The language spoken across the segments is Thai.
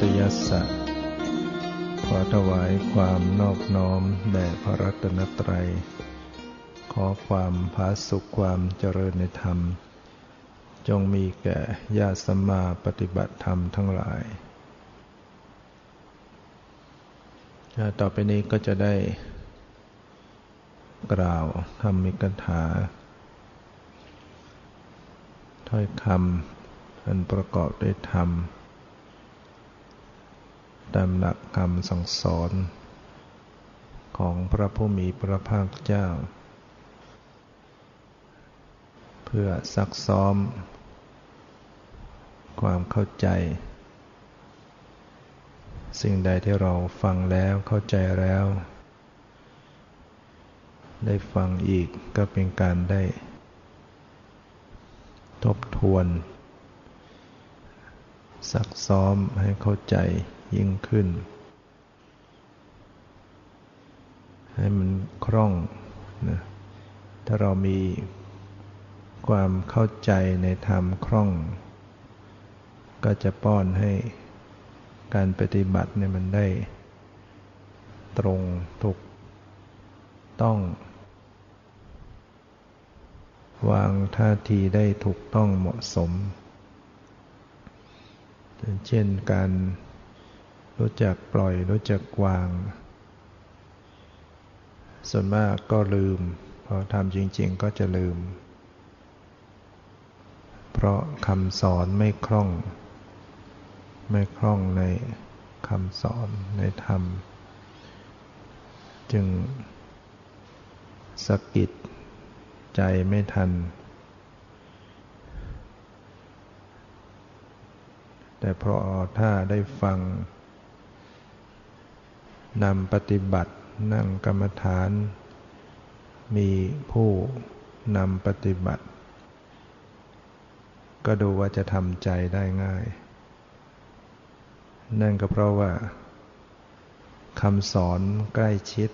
ตยสะ ขอถวายความนอบน้อมแด่พระรัตนตรัย ขอความพาสุขความเจริญในธรรม จงมีแก่ญาติสมมาปฏิบัติธรรมทั้งหลาย ต่อไปนี้ก็จะได้กล่าวธรรมิกถา ถ้อยคำอันประกอบด้วยธรรม ตามหลักคำสั่งสอน ของพระผู้มีพระภาคเจ้า เพื่อซักซ้อม ความเข้าใจ สิ่งใดที่เราฟังแล้วเข้าใจแล้ว ได้ฟังอีกก็เป็นการได้ ทบทวนซักซ้อมให้เข้าใจ ยิ่งขึ้น ให้มันคล่องนะถ้าเรามีความเข้าใจในธรรมคล่อง ก็จะป้อนให้การปฏิบัติเนี่ยมันได้ ตรงถูกต้อง วางท่าทีได้ถูกต้องเหมาะสม เช่นการ รู้จักปล่อย รู้จักวาง ส่วนมากก็ลืม พอทำจริง ๆ ก็จะลืม เพราะคำสอนไม่คล่อง ไม่คล่องในคำสอนในธรรม จึงสะกิดใจไม่ทัน แต่เพราะถ้าได้ฟัง นำปฏิบัตินั่งกรรมฐาน มีผู้นำปฏิบัติ ก็ดูว่าจะทำใจได้ง่าย นั่นก็เพราะว่าคำสอนใกล้ชิด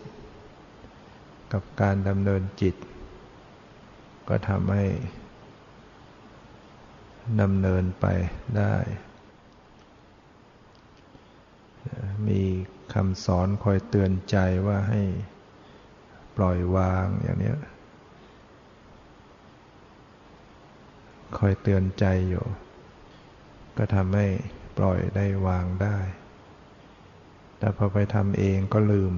กับการดำเนินจิต ก็ทำให้ดำเนินไปได้ มี คำสอนคอยเตือนใจว่าให้ปล่อยวางอย่างนี้คอยเตือนใจอยู่ ก็ทำให้ปล่อยได้วางได้ แต่พอไปทำเองก็ลืม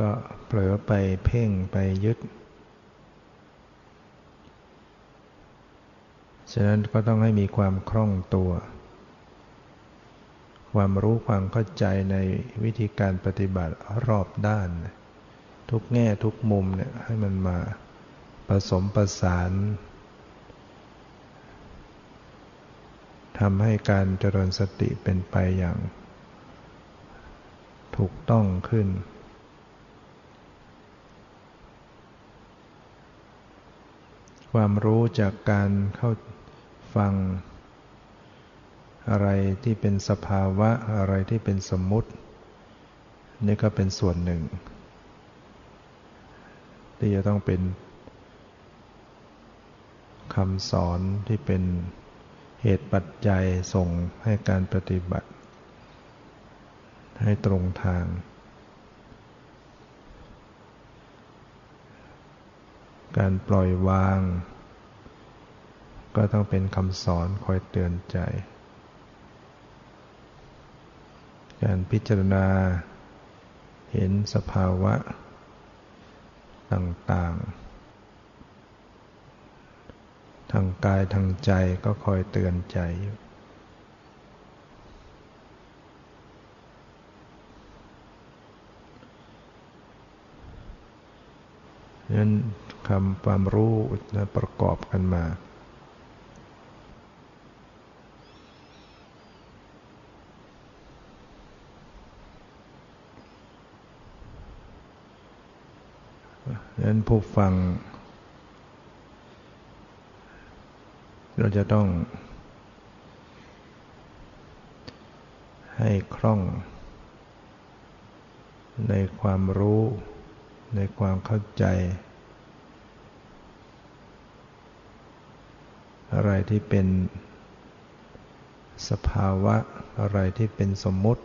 ก็เผลอไปเพ่งไปยึด ฉะนั้นก็ต้องให้มีความคล่องตัว ความรู้ความเข้าใจในวิธีการปฏิบัติรอบด้าน ทุกแง่ทุกมุมเนี่ยให้มันมาผสมประสานทำให้การเจริญสติเป็นไปอย่าง ถูกต้องขึ้น ความรู้จากการเข้าฟัง อะไรที่เป็นสภาวะอะไรที่เป็นสมมุติ นี่ก็เป็นส่วนหนึ่ง ที่จะต้องเป็นคำสอนที่เป็นเหตุปัจจัยส่งให้การปฏิบัติ ให้ตรงทาง การปล่อยวาง ก็ต้องเป็นคำสอนคอยเตือนใจ การพิจารณาเห็นสภาวะต่างๆ ทางกายทางใจก็คอยเตือนใจอยู่นั้นคำความรู้ประกอบกันมา ดังนั้นผู้ฟัง เราจะต้อง ให้คล่อง ในความรู้ ในความเข้าใจ อะไรที่เป็นสภาวะอะไรที่เป็นสมมุติ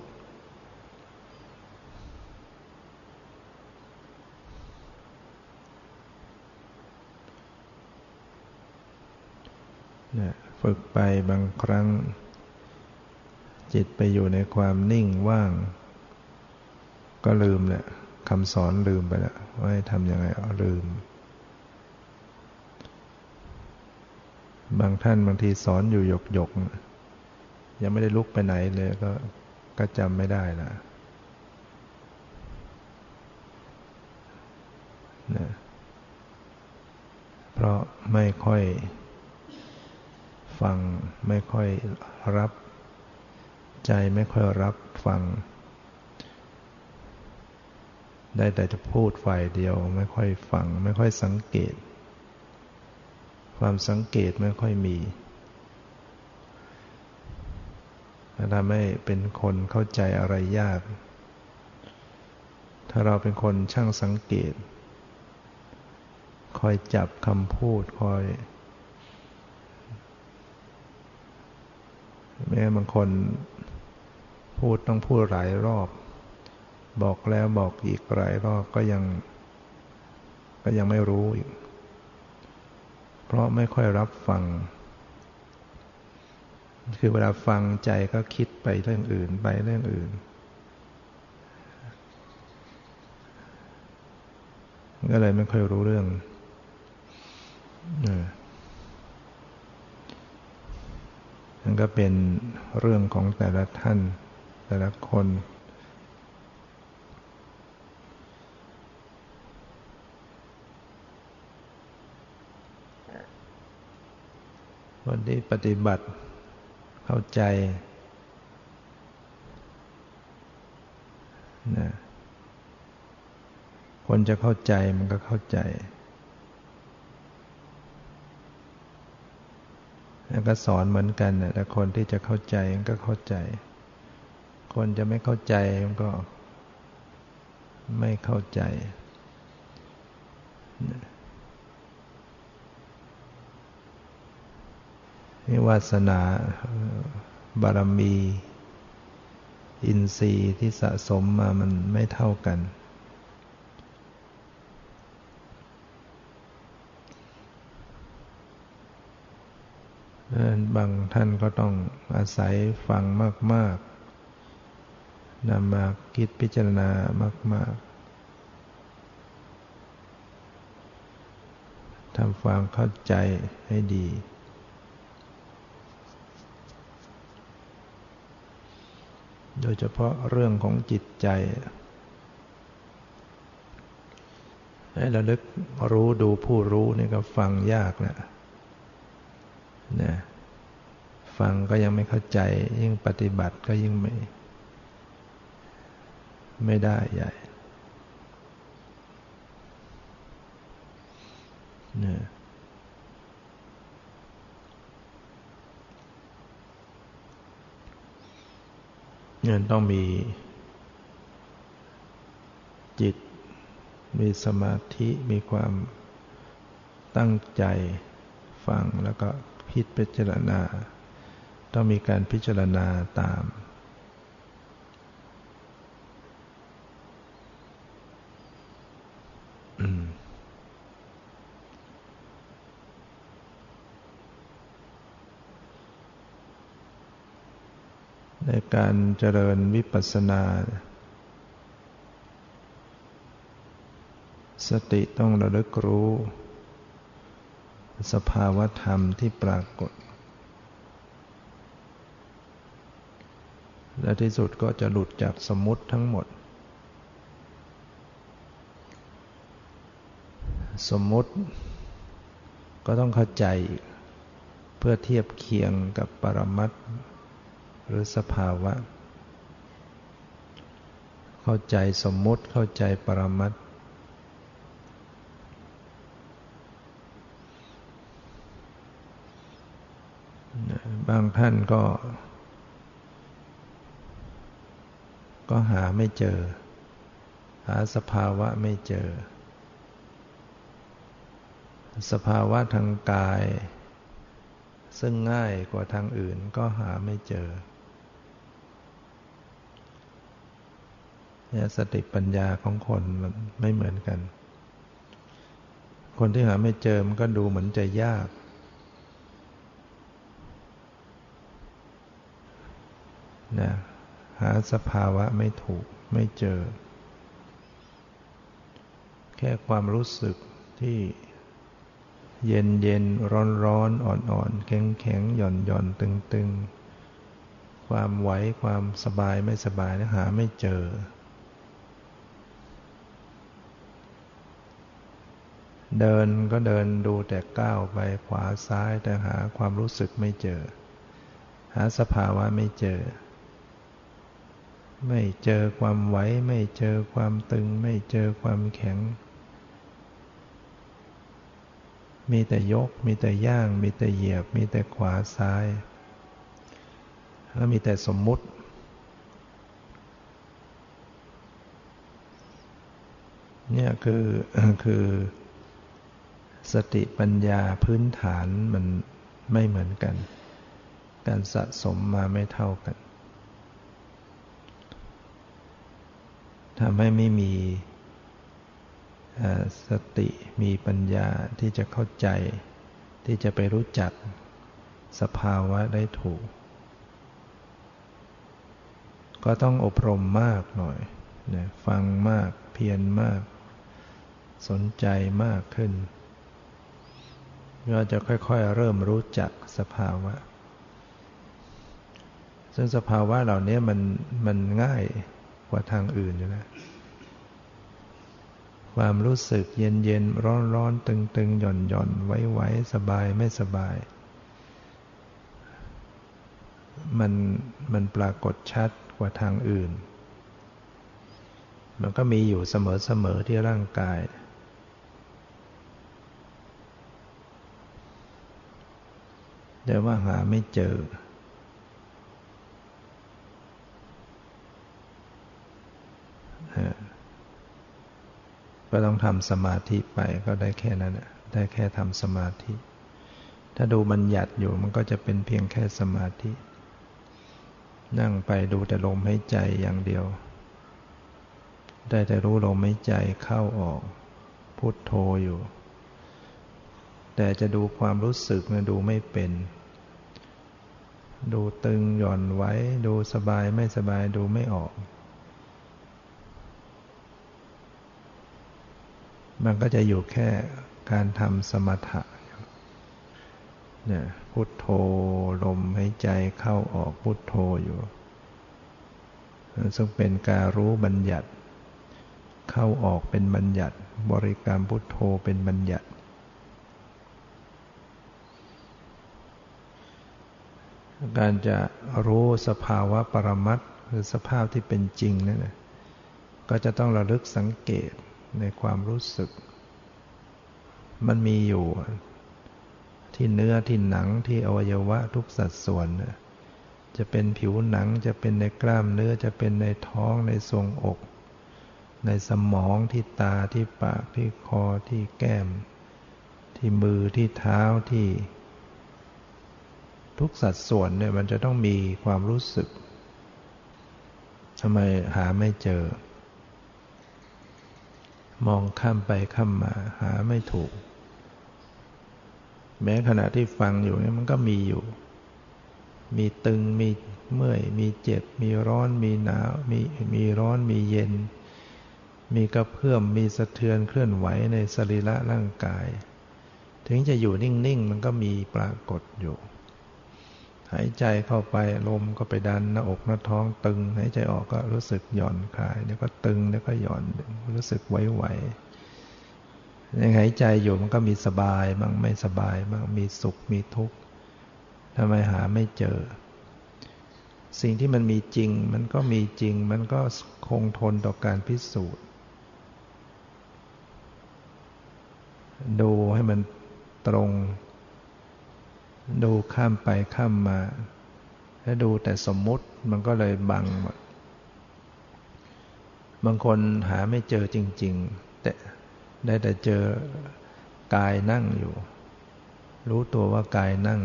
นะ ฝึกไปบางครั้ง จิตไปอยู่ในความนิ่งว่าง ก็ลืมแหละคำสอนลืมไปแล้วว่าให้ทำยังไงลืม บางท่านบางทีสอนอยู่หยกหยกยังไม่ได้ลุกไปไหนเลยก็ก็จำไม่ได้ละนะเพราะไม่ค่อย ฟังไม่ค่อยรับ ใจไม่ค่อยรับฟัง ได้แต่จะพูดฝ่ายเดียว ไม่ค่อยฟัง ไม่ค่อยสังเกต ความสังเกตไม่ค่อยมีทำให้เป็นคนเข้าใจอะไรยาก ถ้าเราเป็นคนช่างสังเกต คอยจับคำพูดคอย แม้บางคนพูดต้องพูดหลายรอบ บอกแล้วบอกอีกหลายรอบก็ยัง ก็ยังไม่รู้อีก เพราะไม่ค่อยรับฟัง คือเวลาฟังใจก็คิดไปเรื่องอื่นไปเรื่องอื่นก็เลยไม่ค่อยรู้เรื่อง นั่นก็เป็นเรื่องของแต่ละท่าน แต่ละคน คนที่ปฏิบัติเข้าใจนะคนจะเข้าใจมันก็เข้าใจ ก็สอนเหมือนกันนะแต่คนที่จะเข้าใจก็เข้าใจ คนจะไม่เข้าใจมันก็ ไม่เข้าใจ นี่วาสนาบารมี อินทรีย์ที่สะสมมามันไม่เท่ากัน บางท่านก็ต้องอาศัยฟังมาก ๆนำมาคิดพิจารณามาก ๆทำความเข้าใจให้ดี โดยเฉพาะเรื่องของจิตใจ ให้ระลึกรู้ดูผู้รู้นี่ก็ฟังยากนะ นะฟังก็ยังไม่เข้าใจ ยิ่งปฏิบัติก็ยิ่งไม่ ไม่ได้ใหญ่เนี่ยเงินต้องมี จิต มีสมาธิ มีความตั้งใจฟังแล้วก็ พิพิจารณา ต้องมีการพิจารณาตาม ในการเจริญวิปัสสนาสติต้องระลึกรู้ สภาวธรรมที่ปรากฏ และที่สุดก็จะหลุดจากสมมติทั้งหมด สมมติก็ต้องเข้าใจเพื่อเทียบเคียงกับปรมัตหรือสภาวะ เข้าใจสมมติเข้าใจปรมัตางท่านก็ ก็หาไม่เจอ หาสภาวะไม่เจอ สภาวะทางกาย ซึ่งง่ายกว่าทางอื่นก็หาไม่เจอเนี่ยสติปัญญาของคนมันไม่เหมือนกัน คนที่หาไม่เจอมันก็ดูเหมือนจะยาก นะหาสภาวะไม่ถูกไม่เจอ แค่ความรู้สึกที่เย็นเย็นร้อนร้อนอ่อนอ่อนแข็งแข็งหย่อนหย่อนตึงตึงความไหวความสบายไม่สบายนะหาไม่เจอ เดินก็เดินดูแต่ก้าวไปขวาซ้ายแต่หาความรู้สึกไม่เจอ หาสภาวะไม่เจอ ไม่เจอความไหว ไม่เจอความตึง ไม่เจอความแข็ง มีแต่ยก มีแต่ย่าง มีแต่เหยียบ มีแต่ขวาซ้าย แล้วมีแต่สมมุติ เนี่ยคือคือสติปัญญาพื้นฐานมันไม่เหมือนกัน การสะสมมาไม่เท่ากัน ทำให้ไม่มีสติมีปัญญาที่จะเข้าใจ ที่จะไปรู้จักสภาวะได้ถูก ก็ต้องอบรมมากหน่อยนะฟังมากเพียรมาก สนใจมากขึ้นก็จะค่อยๆ เริ่มรู้จักสภาวะ ซึ่งสภาวะเหล่านี้มันมันง่าย ว่าทางอื่นอยู่นะ ความรู้สึกเย็นเย็นร้อนร้อนตึงตึงหย่อนหย่อนไว้ไว้สบายไม่สบาย มันมันปรากฏชัดกว่าทางอื่น มันก็มีอยู่เสมอเสมอที่ร่างกายแต่ว่าหาไม่เจอ ก็ต้องทำสมาธิไปก็ได้แค่นั้นได้แค่ทำสมาธิ ถ้าดูบัญญัติอยู่มันก็จะเป็นเพียงแค่สมาธิ นั่งไปดูแต่ลมหายใจอย่างเดียว ได้แต่รู้ลมหายใจเข้าออก พุทโธอยู่ แต่จะดูความรู้สึกนะดูไม่เป็น ดูตึงหย่อนไว้ ดูสบายไม่สบายดูไม่ออก มันก็จะอยู่แค่การทำสมถะเนี่ยพุทโธลมหายใจเข้าออกพุทโธอยู่ ซึ่งเป็นการรู้บัญญัติ เข้าออกเป็นบัญญัติ บริกรรมพุทโธเป็นบัญญัติ การจะรู้สภาวะปรมัตคือสภาพที่เป็นจริงนั่นละก็จะต้องระลึกสังเกต ในความรู้สึก มันมีอยู่ที่เนื้อที่หนังที่อวัยวะทุกสัดส่วน จะเป็นผิวหนังจะเป็นในกล้ามเนื้อจะเป็นในท้องในทรงอก ในสมองที่ตาที่ปากที่คอที่แก้ม ที่มือที่เท้าที่ ทุกสัดส่วนเนี่ยมันจะต้องมีความรู้สึกทำไมหาไม่เจอ มองข้ามไปข้ามมาหาไม่ถูก แม้ขณะที่ฟังอยู่เนี่ยมันก็มีอยู่ มีตึงมีเมื่อย มีเจ็บ มีร้อนมีหนาวมีมีร้อนมีเย็น มีกระเพื่อมมีสะเทือนเคลื่อนไหวในสรีระร่างกาย ถึงจะอยู่นิ่ง ๆ มันก็มีปรากฏอยู่ หายใจเข้าไปลมก็ไปดันหน้าอกหน้าท้องตึง หายใจออกก็รู้สึกหย่อนคลายเดี๋ยวก็ตึงเดี๋ยวก็หย่อนรู้สึกไหวๆยังหายใจอยู่มันก็มีสบายบ้างไม่สบายบ้างมีสุขมีทุกข์ทำไมหาไม่เจอ สิ่งที่มันมีจริง มันก็มีจริง มันก็คงทนต่อการพิสูจน์ ดูให้มันตรง ดูข้ามไปข้ามมาถ้าดูแต่สมมุติมันก็เลยบังหมดบางคนหาไม่เจอจริง ๆ แต่ได้แต่เจอกายนั่งอยู่ รู้ตัวว่ากายนั่ง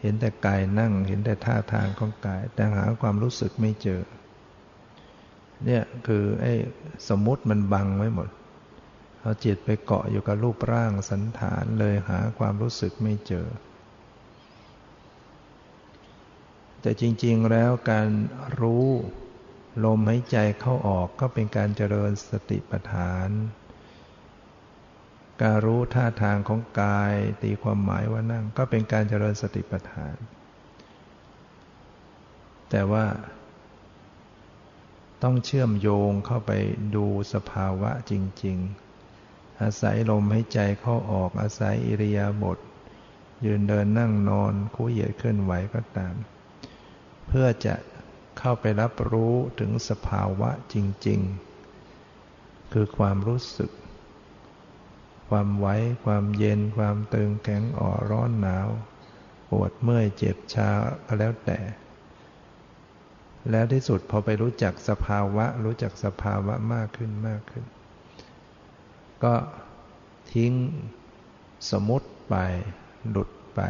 เห็นแต่กายนั่ง เห็นแต่ท่าทางของกาย แต่หาความรู้สึกไม่เจอ เนี่ยคือไอ้สมมุติมันบังไว้หมดเอาจิตไปเกาะอยู่กับรูปร่างสันฐานเลยหาความรู้สึกไม่เจอ แต่จริงๆแล้วการรู้ลมหายใจเข้าออกก็เป็นการเจริญสติปัฏฐาน การรู้ท่าทางของกายตีความหมายว่านั่ง ก็เป็นการเจริญสติปัฏฐาน แต่ว่า ต้องเชื่อมโยงเข้าไปดูสภาวะจริง ๆ อาศัยลมหายใจเข้าออกอาศัยอิริยาบถยืนเดินนั่งนอนคู่เหยียดเคลื่อนไหวก็ตาม เพื่อจะเข้าไปรับรู้ถึงสภาวะจริง ๆ คือความรู้สึก ความไว้ ความเย็น ความตึงแข็งอ่อร้อนหนาว ปวดเมื่อยเจ็บชาก็แล้วแต่ แล้วที่สุดพอไปรู้จักสภาวะ รู้จักสภาวะมากขึ้นมากขึ้น ก็ทิ้งสมมติไป หลุดไป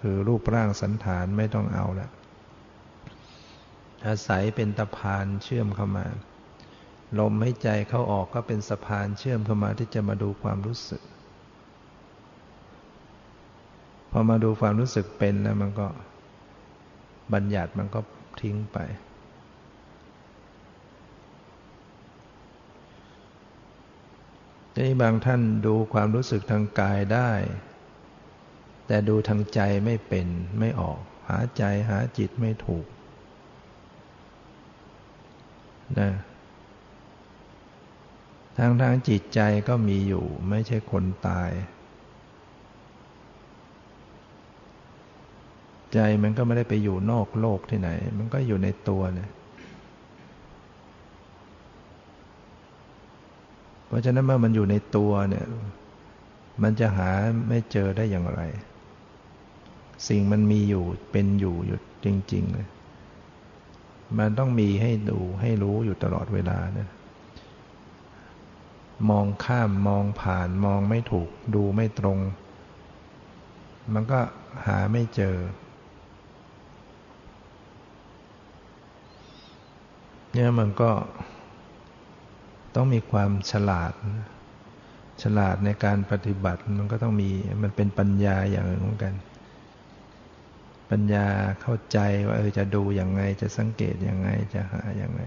คือรูปร่างสันฐานไม่ต้องเอาแล้ว อาศัยเป็นตะพานเชื่อมเข้ามา ลมให้ใจเข้าออกก็เป็นสะพานเชื่อมเข้ามาที่จะมาดูความรู้สึก พอมาดูความรู้สึกเป็นแล้วมันก็บัญญัติมันก็ทิ้งไป ทีนี้บางท่านดูความรู้สึกทางกายได้ แต่ดูทางใจไม่เป็นไม่ออก หาใจหาจิตไม่ถูก นะทางทางจิตใจก็มีอยู่ ไม่ใช่คนตาย ใจมันก็ไม่ได้ไปอยู่นอกโลกที่ไหน มันก็อยู่ในตัวเนี่ยเพราะฉะนั้นเมื่อมันอยู่ในตัวเนี่ย มันจะหาไม่เจอได้อย่างไร สิ่งมันมีอยู่เป็นอยู่อยู่จริง ๆ เลย มันต้องมีให้ดูให้รู้อยู่ตลอดเวลานะมองข้ามมองผ่านมองไม่ถูก ดูไม่ตรง มันก็หาไม่เจอเนี่ยมันก็ต้องมีความฉลาด ฉลาดในการปฏิบัติมันก็ต้องมีมันเป็นปัญญาอย่างหนึ่งเหมือนกัน ปัญญาเข้าใจว่าเออจะดูอย่างไงจะสังเกตอย่างไงจะหาอย่างไง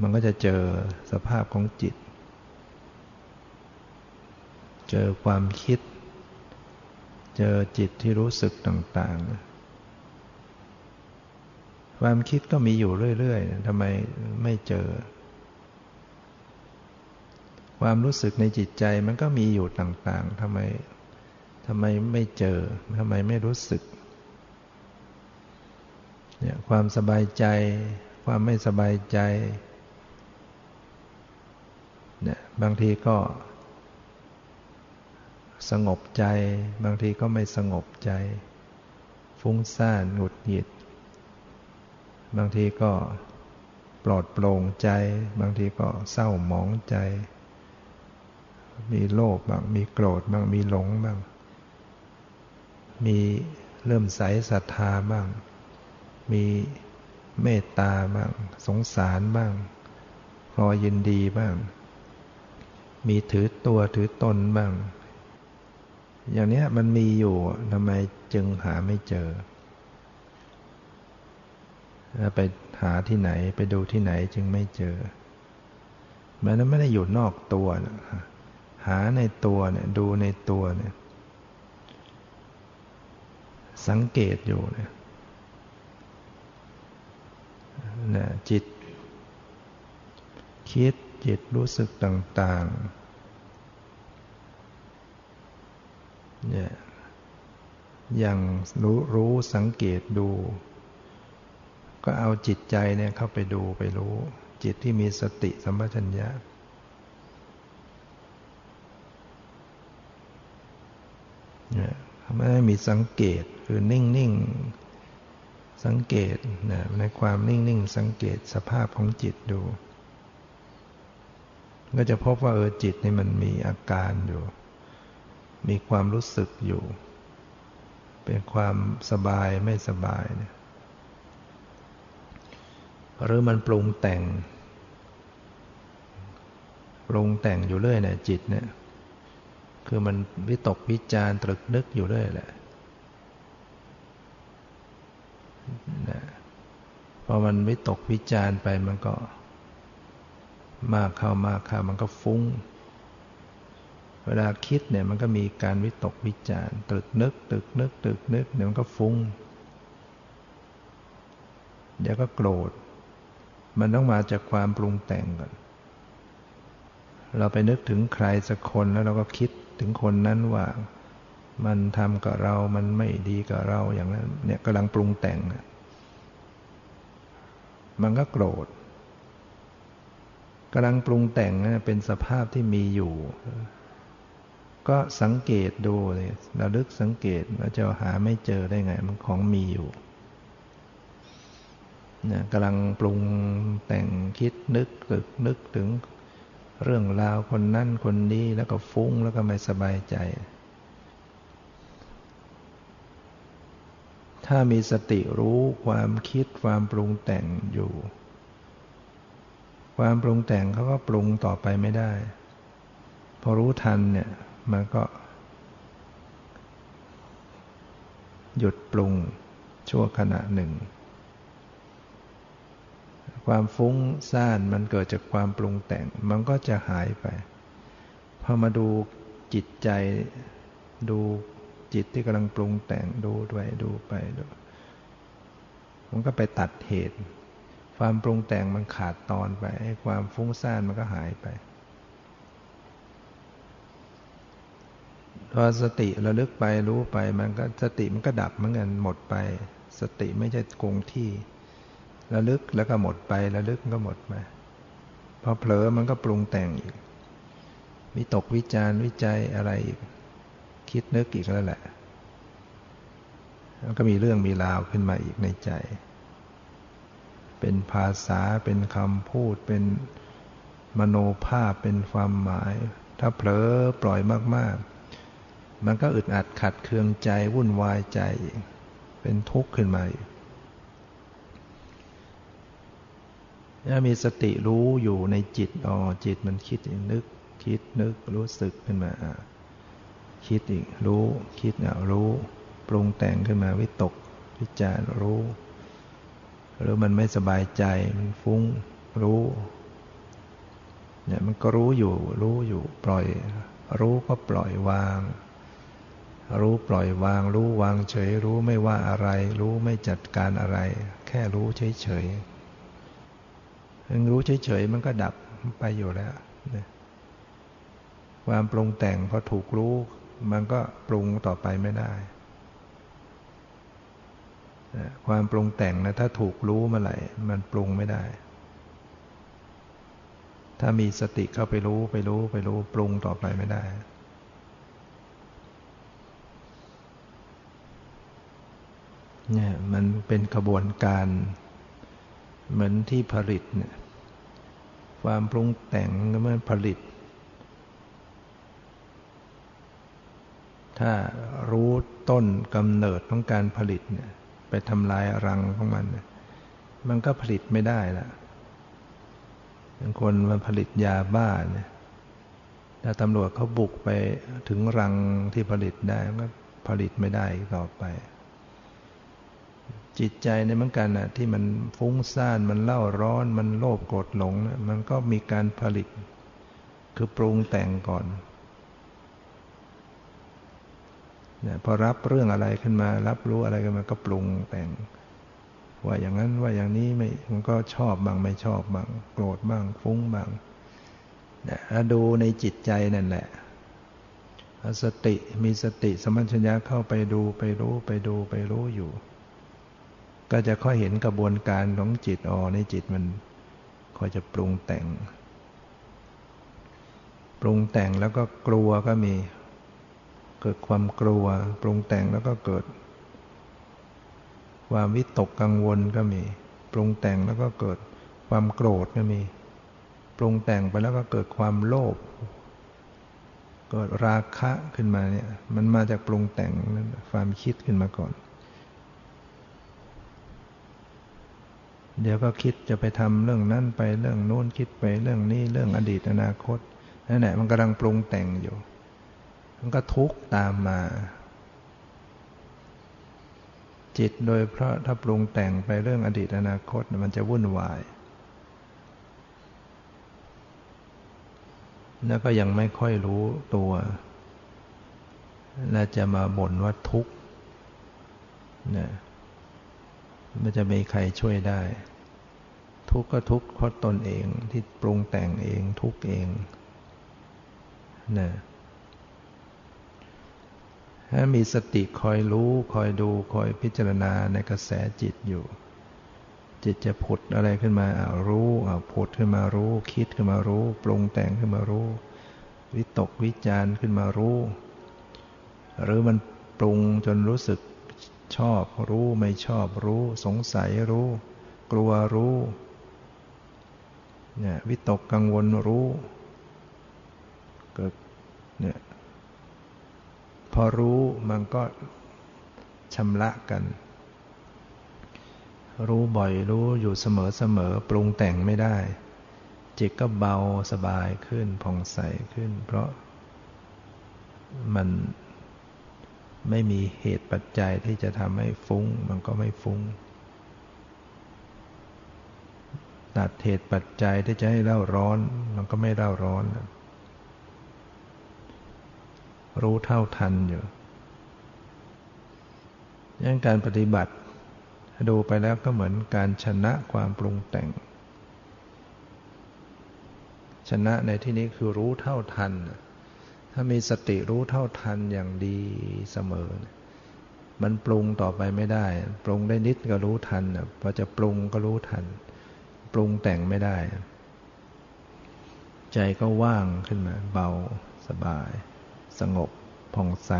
มันก็จะเจอสภาพของจิต เจอความคิด เจอจิตที่รู้สึกต่างๆ ความคิดก็มีอยู่เรื่อยๆทำไมไม่เจอ ความรู้สึกในจิตใจมันก็มีอยู่ต่างๆทำไม ทำไมไม่เจอทำไมไม่รู้สึกเนี่ยความสบายใจ ความไม่สบายใจเนี่ยบางทีก็สงบใจ บางทีก็ไม่สงบใจ ฟุ้งซ่านหงุดหงิด บางทีก็ปลอดโปร่งใจ บางทีก็เศร้าหมองใจ มีโลภบ้างมีโกรธบ้างมีหลงบ้าง มีเริ่มใสศรัทธาบ้าง มีเมตตาบ้าง สงสารบ้างพอยินดีบ้าง มีถือตัวถือตนบ้าง อย่างนี้มันมีอยู่ทำไมจึงหาไม่เจอ ไปหาที่ไหนไปดูที่ไหนจึงไม่เจอ มันไม่ได้อยู่นอกตัวหาในตัวเนี่ยดูในตัวเนี่ย สังเกตอยู่เนี่ยนะจิต คิดจิตรู้สึกต่างๆเนี่ยอย่างรู้รู้สังเกตดู ก็เอาจิตใจเนี่ยเข้าไปดูไปรู้ จิตที่มีสติสัมปชัญญะเนี่ย ไม่ได้มีสังเกตคือนิ่งนิ่งสังเกตนะในความนิ่งนิ่งสังเกตสภาพของจิตดู ก็จะพบว่าเออจิตนี่มันมีอาการอยู่ มีความรู้สึกอยู่ เป็นความสบายไม่สบายเนี่ยหรือมันปรุงแต่ง ปรุงแต่งอยู่เรื่อยเนี่ยจิตเนี่ย คือมันวิตกวิจารตรึกนึกอยู่เรื่อยแหละนะพอมันวิตกวิจารไปมันก็ มากเข้ามากเข้ามันก็ฟุ้ง เวลาคิดเนี่ยมันก็มีการวิตกวิจารตรึกนึกตึกนึกตึกนึกเนี่ยมันก็ฟุ้งเดี๋ยวก็โกรธ มันต้องมาจากความปรุงแต่งก่อนเราไปนึกถึงใครสักคนแล้วเราก็คิด ถึงคนนั้นว่ามันทำกับเรา มันไม่ดีกับเราอย่างนั้น เนี่ยกำลังปรุงแต่งนะมันก็โกรธกำลังปรุงแต่งนะเป็นสภาพที่มีอยู่ ก็สังเกตดูเลยระลึกสังเกตเราจะหาไม่เจอได้ไง มันของมีอยู่นะกำลังปรุงแต่งคิดนึกตึกนึกถึง เรื่องราวคนนั่นคนนี้แล้วก็ฟุ้งแล้วก็ไม่สบายใจ ถ้ามีสติรู้ความคิดความปรุงแต่งอยู่ ความปรุงแต่งเขาก็ปรุงต่อไปไม่ได้ พอรู้ทันเนี่ยมันก็ หยุดปรุงชั่วขณะหนึ่ง ความฟุ้งซ่านมันเกิดจากความปรุงแต่ง มันก็จะหายไป พอมาดูจิตใจดูจิตที่กำลังปรุงแต่งดูด้วยดูไปดูมันก็ไปตัดเหตุ ความปรุงแต่งมันขาดตอนไปความฟุ้งซ่านมันก็หายไปพอสติระลึกไปรู้ไปมันก็สติมันก็ดับเหมือนกันหมดไป สติไม่ใช่คงที่ ระลึกแล้วก็หมดไประลึกก็หมดไปพอเผลอมันก็ปรุงแต่งอีกวิตกวิจารวิจัยอะไรอีก คิดนึกอีกแล้วแหละแล้วก็มีเรื่องมีราวขึ้นมาอีกในใจ เป็นภาษาเป็นคำพูดเป็นมโนภาพเป็นความหมาย ถ้าเผลอปล่อยมาก ๆ มันก็อึดอัดขัดเคืองใจวุ่นวายใจเป็นทุกข์ขึ้นมา ถ้ามีสติรู้อยู่ในจิตอ๋อจิตมันคิดนึก คิดนึกรู้สึกขึ้นมาอ่าคิดอีกรู้ คิดเนี่ยรู้ ปรุงแต่งขึ้นมาวิตกวิจารรู้ หรือมันไม่สบายใจมันฟุ้งรู้เนี่ยมันก็รู้อยู่ รู้อยู่ปล่อย รู้ก็ปล่อยวาง รู้ปล่อยวาง รู้วางเฉย รู้ไม่ว่าอะไร รู้ไม่จัดการอะไร แค่รู้เฉยเฉย รู้เฉยเฉยมันก็ดับไปอยู่แล้วความปรุงแต่งพอถูกรู้ มันก็ปรุงต่อไปไม่ได้ ความปรุงแต่งนะถ้าถูกรู้เมื่อไหร่มันปรุงไม่ได้ ถ้ามีสติเข้าไปรู้ไปรู้ไปรู้ปรุงต่อไปไม่ได้เนี่ยมันเป็นกระบวนการเหมือนที่ผลิตเนี่ย ความปรุงแต่งมันผลิต ถ้ารู้ต้นกำเนิดของการผลิตเนี่ยไปทำลายรังของมัน มันก็ผลิตไม่ได้ละบางคนมันผลิตยาบ้าเนี่ยถ้าตำรวจเขาบุกไปถึงรังที่ผลิตได้ก็ผลิตไม่ได้ต่อไป จิตใจในเหมือนกันนะที่มันฟุ้งซ่านมันเล่าร้อน มันโลภโกรธหลงมันก็มีการผลิต คือปรุงแต่งก่อนเนี่ยพอรับเรื่องอะไรขึ้นมา รับรู้อะไรขึ้นมาก็ปรุงแต่ง ว่าอย่างนั้นว่าอย่างนี้ไม่มันก็ชอบบ้างไม่ชอบบ้างโกรธบ้างฟุ้งบ้างเนี่ยดูในจิตใจนั่นแหละสติมีสติสมัญชัญญาเข้าไปดูไปรู้ไปดูไปรู้อยู่ ก็จะค่อยเห็นกระบวนการของจิตอ๋อในจิตมันค่อยจะปรุงแต่ง ปรุงแต่งแล้วก็กลัวก็มี เกิดความกลัว ปรุงแต่งแล้วก็เกิด ความวิตกกังวลก็มี ปรุงแต่งแล้วก็เกิดความโกรธก็มี ปรุงแต่งไปแล้วก็เกิดความโลภเก็ราคะขึ้นมาเนี่ย มันมาจากปรุงแต่งนั่นความคิดขึ้นมาก่อน เดี๋ยวก็คิดจะไปทำเรื่องนั้นไปเรื่องโน้นคิดไปเรื่องนี้เรื่องอดีตอนาคตนั่นแหละมันกำลังปรุงแต่งอยู่ มันก็ทุกข์ตามมา จิตโดยเพราะถ้าปรุงแต่งไปเรื่องอดีตอนาคตมันจะวุ่นวาย แล้วก็ยังไม่ค่อยรู้ตัว และจะมาบ่นว่าทุกข์เนี่ยมันจะมีใครช่วยได้ ทุกข์ก็ทุกข์เพราะตนเองที่ปรุงแต่งเองทุกข์เองนี่ยถ้ามีสติคอยรู้คอยดูคอยพิจารณาในกระแสจิตอยู่ จิตจะผุดอะไรขึ้นมาอารู้อาผุดขึ้นมารู้ คิดขึ้นมารู้ ปรุงแต่งขึ้นมารู้ วิตกวิจารขึ้นมารู้ หรือมันปรุงจนรู้สึกชอบรู้ไม่ชอบรู้ สงสัยรู้ กลัวรู้ เนี่ยวิตกกังวลรู้เกิดเนี่ยพอรู้มันก็ชำระกัน รู้บ่อยรู้อยู่เสมอเสมอปรุงแต่งไม่ได้ จิตก็เบาสบายขึ้นผ่องใสขึ้น เพราะมันไม่มีเหตุปัจจัยที่จะทำให้ฟุ้ง มันก็ไม่ฟุ้ง ตัดเหตุปัจจัยที่จะให้เล่าร้อน มันก็ไม่เล่าร้อน รู้เท่าทันอยู่ยังการปฏิบัติ ดูไปแล้วก็เหมือนการชนะความปรุงแต่ง ชนะในที่นี้คือรู้เท่าทัน ถ้ามีสติรู้เท่าทันอย่างดีเสมอ มันปรุงต่อไปไม่ได้ ปรุงได้นิดก็รู้ทันพอจะปรุงก็รู้ทัน ปรุงแต่งไม่ได้ ใจก็ว่างขึ้นมา เบาสบาย สงบผ่องใส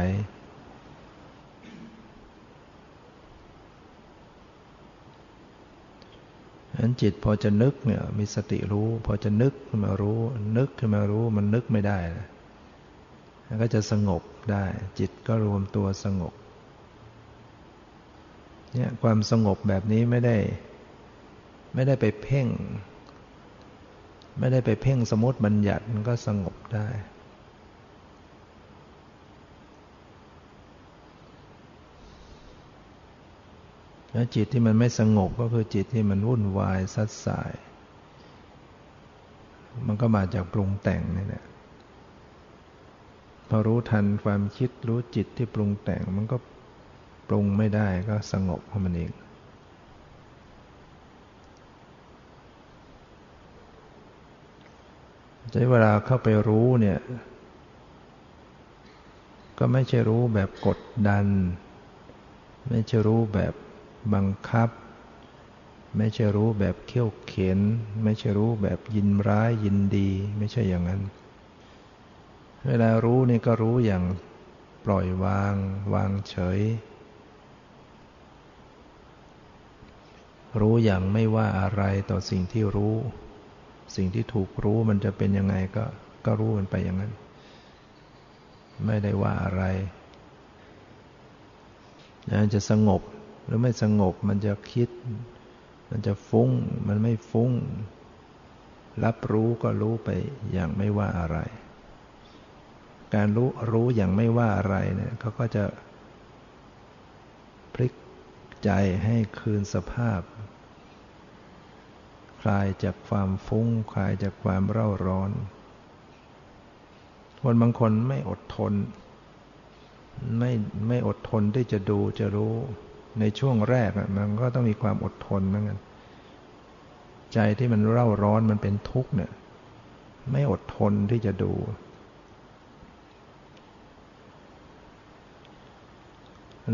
ฉะนั้นจิตพอจะนึกเนี่ยมีสติรู้ พอจะนึกขึ้นมารู้ นึกขึ้นมารู้มันนึกไม่ได้แล้วก็จะสงบได้ จิตก็รวมตัวสงบเนี่ยความสงบแบบนี้ไม่ได้ ไม่ได้ไปเพ่ง ไม่ได้ไปเพ่งสมมติบัญญัติมันก็สงบได้ แล้วจิตที่มันไม่สงบก็คือจิตที่มันวุ่นวายซัดสาย มันก็มาจากปรุงแต่งนี่แหละพอรู้ทันความคิดรู้จิตที่ปรุงแต่งมันก็ปรุงไม่ได้ก็สงบของมันเอง ใช้เวลาเข้าไปรู้เนี่ย ก็ไม่ใช่รู้แบบกดดัน ไม่ใช่รู้แบบบังคับ ไม่ใช่รู้แบบเขี้ยวเข็น ไม่ใช่รู้แบบยินร้ายยินดี ไม่ใช่อย่างนั้น เวลารู้นี่ก็รู้อย่างปล่อยวาง วางเฉย รู้อย่างไม่ว่าอะไรต่อสิ่งที่รู้ สิ่งที่ถูกรู้มันจะเป็นยังไงก็ก็รู้มันไปอย่างนั้น ไม่ได้ว่าอะไรจะสงบหรือไม่สงบมันจะคิด มันจะฟุ้ง มันไม่ฟุ้ง รับรู้ก็รู้ไปอย่างไม่ว่าอะไร การรู้รู้อย่างไม่ว่าอะไรเนี่ยเขาก็จะพลิกใจให้คืนสภาพ คลายจากความฟุ้ง คลายจากความเร่าร้อน คนบางคนไม่อดทน ไม่ไม่อดทนที่จะดูจะรู้ในช่วงแรกมันก็ต้องมีความอดทนเหมือนกันใจที่มันเร่าร้อนมันเป็นทุกข์เนี่ย ไม่อดทนที่จะดู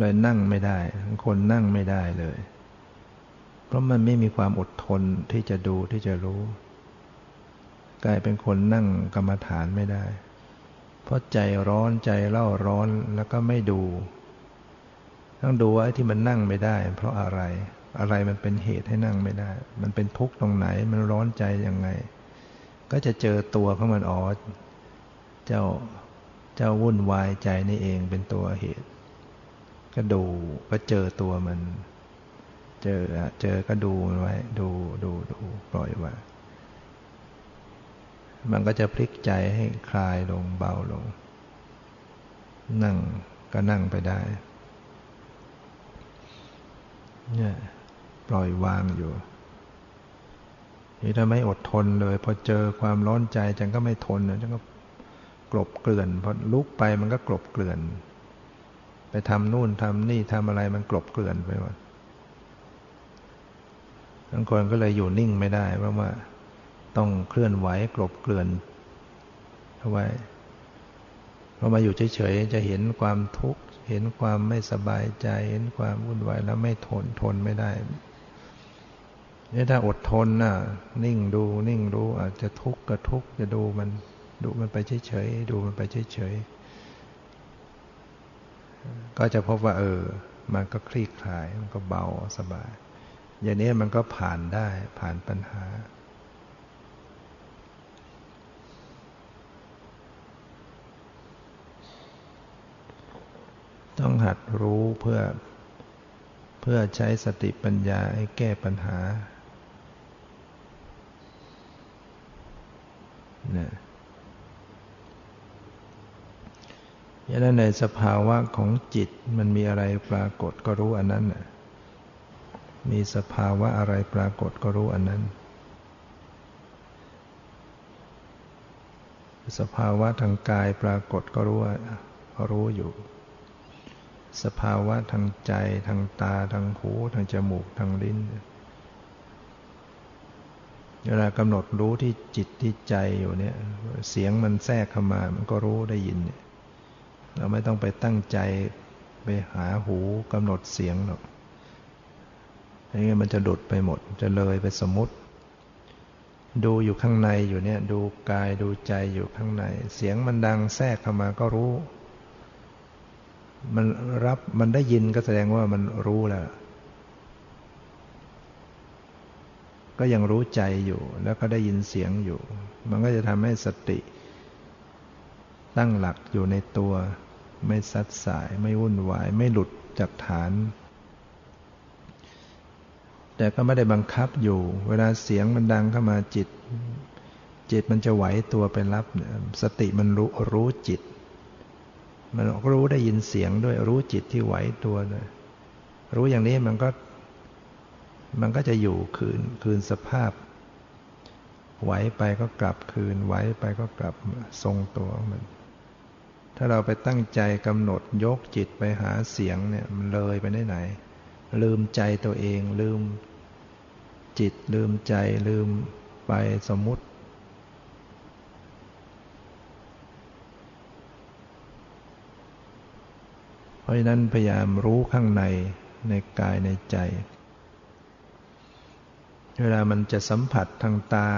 เลยนั่งไม่ได้คนนั่งไม่ได้เลย เพราะมันไม่มีความอดทนที่จะดูที่จะรู้ กลายเป็นคนนั่งกรรมฐานไม่ได้ เพราะใจร้อนใจเล่าร้อนแล้วก็ไม่ดูต้องดูว่าที่มันนั่งไม่ได้ เพราะอะไร อะไรมันเป็นเหตุให้นั่งไม่ได้ มันเป็นทุกข์ตรงไหนมันร้อนใจยังไง ก็จะเจอตัวของมันอ๋อเจ้าเจ้าวุ่นวายใจนี่เองเป็นตัวเหตุ ก็ดูก็เจอตัวมัน เจอเจอก็ดูไว้ ดูดูดูปล่อยวางมันก็จะพลิกใจให้คลายลงเบาลง นั่งก็นั่งไปได้ เนี่ยปล่อยวางอยู่นี่ถ้าไม่อดทนเลย พอเจอความร้อนใจจังก็ไม่ทนจังก็กลบเกลื่อนพอลุกไปมันก็กลบเกลื่อน ไปทำนู่นทำนี่ทำอะไรมันกลบเกลื่อนไปหมด บางคนก็เลยอยู่นิ่งไม่ได้ เพราะว่าต้องเคลื่อนไหวกลบเกลื่อนเอาไว้พอมาอยู่เฉยๆจะเห็นความทุกข์ เห็นความไม่สบายใจ เห็นความวุ่นวายแล้วไม่ทนทนไม่ได้นี่ถ้าอดทนน่ะ นิ่งดูนิ่งรู้อาจจะทุกข์ก็ทุกข์จะดูมันดูมันไปเฉยๆดูมันไปเฉยๆก็จะพบว่าเออ มันก็คลี่คลายมันก็เบาสบาย อย่างนี้มันก็ผ่านได้ผ่านปัญหา ต้องหัดรู้เพื่อ เพื่อใช้สติปัญญาให้แก้ปัญหาเนี่ยยันในสภาวะของจิตมันมีอะไรปรากฏก็รู้อันนั้นน่ะ มีสภาวะอะไรปรากฏก็รู้อันนั้น สภาวะทางกายปรากฏก็รู้ว่ารู้อยู่ สภาวะทางใจทางตาทางหูทางจมูกทางลิ้นเวลากำหนดรู้ที่จิตที่ใจอยู่เนี่ย เสียงมันแทรกเข้ามามันก็รู้ได้ยินเนี่ยเราไม่ต้องไปตั้งใจไปหาหูกำหนดเสียงหรอก อย่างนี้มันจะดุดไปหมด จะเลยไปสมมติ ดูอยู่ข้างในอยู่เนี่ย ดูกายดูใจอยู่ข้างใน เสียงมันดังแทรกเข้ามาก็รู้ มันรับมันได้ยินก็แสดงว่ามันรู้แล้ว ก็ยังรู้ใจอยู่ แล้วก็ได้ยินเสียงอยู่ มันก็จะทำให้สติ ตั้งหลักอยู่ในตัว ไม่ซัดสายไม่วุ่นวาย ไม่หลุดจากฐาน แต่ก็ไม่ได้บังคับอยู่ เวลาเสียงมันดังเข้ามาจิต จิตมันจะไหวตัวไปรับ สติมันรู้รู้จิต มันรู้ได้ยินเสียงด้วยรู้จิตที่ไหวตัวเลยรู้อย่างนี้มันก็มันก็จะอยู่คืนคืนสภาพ ไหวไปก็กลับคืน ไหวไปก็กลับทรงตัวมัน ถ้าเราไปตั้งใจกำหนดยกจิตไปหาเสียงเนี่ยมันเลยไปได้ไหน ลืมใจตัวเองลืม จิตลืมใจลืมไปสมมุติ เพราะฉะนั้นพยายามรู้ข้างในในกายในใจ เวลามันจะสัมผัสทางตา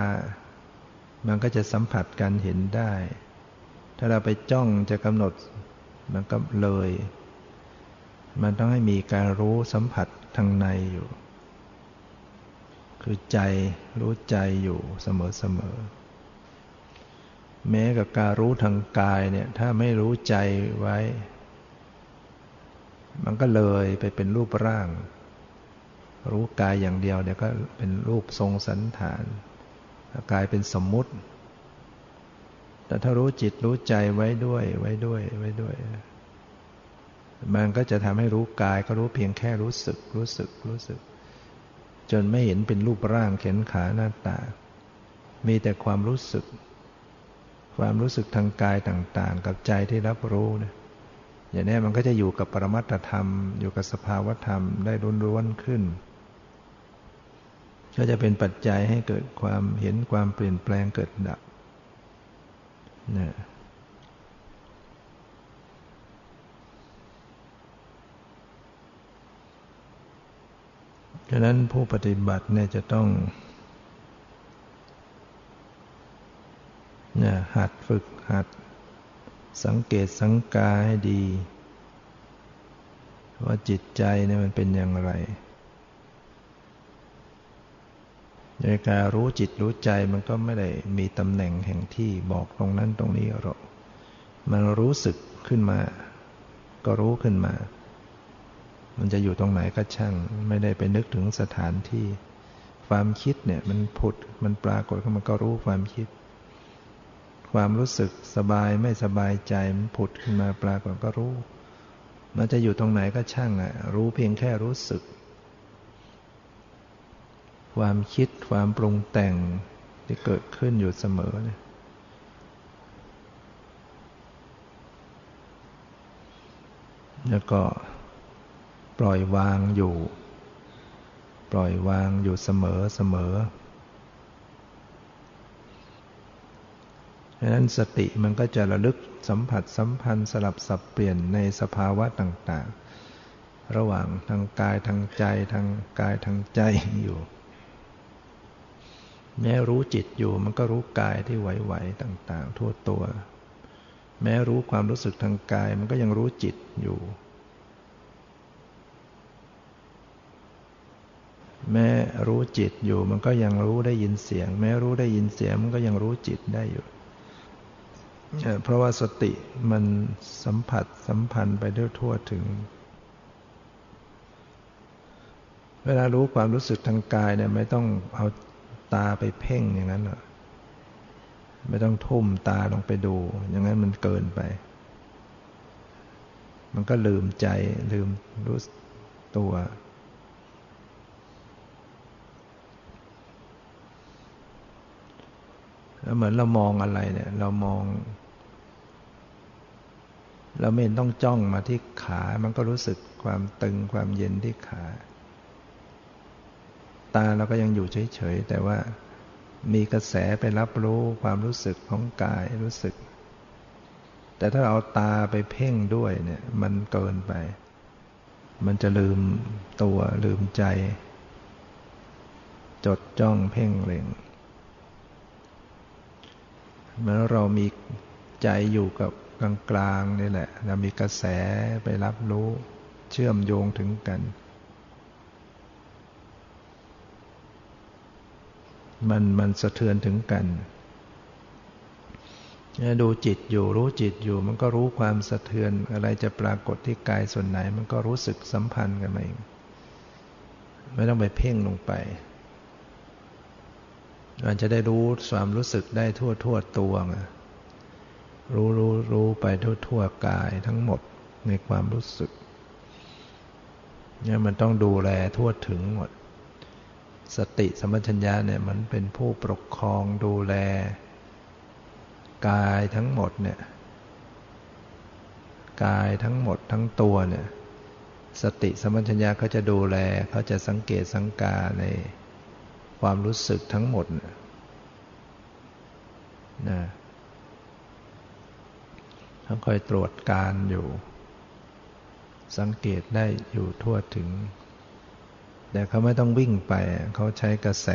มันก็จะสัมผัสการเห็นได้ ถ้าเราไปจ้องจะกำหนดมันก็เลย มันต้องให้มีการรู้สัมผัสทางในอยู่ คือใจรู้ใจอยู่เสมอๆแม้กับการรู้ทางกายเนี่ยถ้าไม่รู้ใจไว้ มันก็เลยไปเป็นรูปร่าง รู้กายอย่างเดียวเดี๋ยวก็เป็นรูปทรงสันฐานกายเป็นสมมุติ แต่ถ้ารู้จิตรู้ใจไว้ด้วยไว้ด้วยไว้ด้วย มันก็จะทำให้รู้กายก็รู้เพียงแค่รู้สึกรู้สึกรู้สึก จนไม่เห็นเป็นรูปร่างเข็นขาหน้าตา มีแต่ความรู้สึก ความรู้สึกทางกายต่างๆ กับใจที่รับรู้เนี่ยอย่างนี้มันก็จะอยู่กับปรมัตธรรม อยู่กับสภาวธรรมได้รุนๆขึ้น ก็จะเป็นปัจจัยให้เกิดความเห็นความเปลี่ยนแปลงเกิดดับนะ ฉะนั้นผู้ปฏิบัติเนี่ยจะต้องเนี่ยหัดฝึกหัด สังเกตสังกาให้ดี ว่าจิตใจเนี่ยมันเป็นอย่างไรในการรู้จิตรู้ใจมันก็ไม่ได้มีตำแหน่งแห่งที่บอกตรงนั้นตรงนี้หรอก มันรู้สึกขึ้นมา ก็รู้ขึ้นมา มันจะอยู่ตรงไหนก็ช่าง ไม่ได้ไปนึกถึงสถานที่ ความคิดเนี่ยมันผุดมันปรากฏขึ้นมาก็รู้ความคิด ความรู้สึกสบายไม่สบายใจมันผุดขึ้นมาปรากฏก็รู้ มันจะอยู่ตรงไหนก็ช่างอะรู้เพียงแค่รู้สึก ความคิดความปรุงแต่งที่เกิดขึ้นอยู่เสมอเนี่ยแล้วก็ ปล่อยวางอยู่ ปล่อยวางอยู่เสมอเสมอดังนั้นสติมันก็จะระลึกสัมผัสสัมพันธ์สลับสับเปลี่ยนในสภาวะต่าง ๆ ระหว่างทางกายทางใจทางกายทางใจอยู่ แม้รู้จิตอยู่มันก็รู้กายที่ไหวๆต่าง ๆ ทั่วตัว แม้รู้ความรู้สึกทางกายมันก็ยังรู้จิตอยู่ แม้รู้จิตอยู่มันก็ยังรู้ได้ยินเสียง แม้รู้ได้ยินเสียงมันก็ยังรู้จิตได้อยู่ เพราะว่าสติมันสัมผัสสัมพันธ์ไปด้วยทั่วถึง เวลารู้ความรู้สึกทางกายเนี่ยไม่ต้องเอาตาไปเพ่งอย่างนั้นหรอกไม่ต้องทุ่มตาลงไปดู อย่างนั้นมันเกินไป มันก็ลืมใจลืมรู้ตัว แล้วเหมือนเรามองอะไรเนี่ย เรามอง เราไม่ต้องจ้องมาที่ขา มันก็รู้สึกความตึงความเย็นที่ขา ตาเราก็ยังอยู่เฉยๆแต่ว่ามีกระแสไปรับรู้ความรู้สึกของกายรู้สึก แต่ถ้าเอาตาไปเพ่งด้วยเนี่ย มันเกินไป มันจะลืมตัวลืมใจ จดจ้องเพ่งเล็ง เมื่อเรามีใจอยู่กับกลางๆนี่แหละเรามีกระแสไปรับรู้เชื่อมโยงถึงกัน มันมันสะเทือนถึงกันดูจิตอยู่รู้จิตอยู่ มันก็รู้ความสะเทือน อะไรจะปรากฏที่กายส่วนไหน มันก็รู้สึกสัมพันธ์กันมาเองไม่ต้องไปเพ่งลงไป มันจะได้รู้ความรู้สึกได้ทั่วทั่วตัวรู้รู้รู้ไปทั่วทั่วกายทั้งหมดในความรู้สึกเนี่ยมันต้องดูแลทั่วถึงหมด สติสมัชัญญาเนี่ยมันเป็นผู้ปกครองดูแล กายทั้งหมดเนี่ยกายทั้งหมดทั้งตัวเนี่ย สติสมัชัญญาเขาจะดูแลเขาจะสังเกตสังกาใน ความรู้สึกทั้งหมดนะเขาคอยตรวจการอยู่ สังเกตได้อยู่ทั่วถึง แต่เขาไม่ต้องวิ่งไป เขาใช้กระแส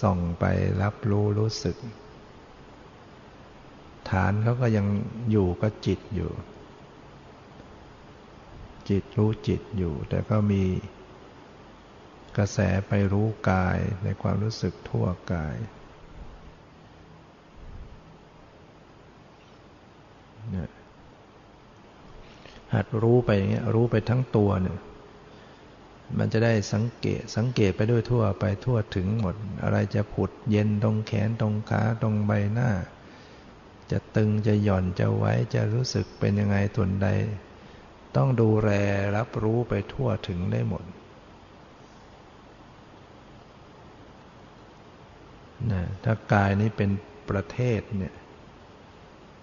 ส่องไปรับรู้รู้สึก ฐานเขาก็ยังอยู่ก็จิตอยู่ จิตรู้จิตอยู่ แต่ก็มี กระแสไปรู้กายในความรู้สึกทั่วกาย หัดรู้ไปอย่างเงี้ยรู้ไปทั้งตัวเนี่ยมันจะได้สังเกตสังเกตไปด้วยทั่วไปทั่วถึงหมด อะไรจะผุดเย็นตรงแขนตรงขาตรงใบหน้า จะตึงจะหย่อนจะไว้จะรู้สึกเป็นยังไงส่วนใด ต้องดูแลรับรู้ไปทั่วถึงได้หมด นะถ้ากายนี้เป็นประเทศเนี่ย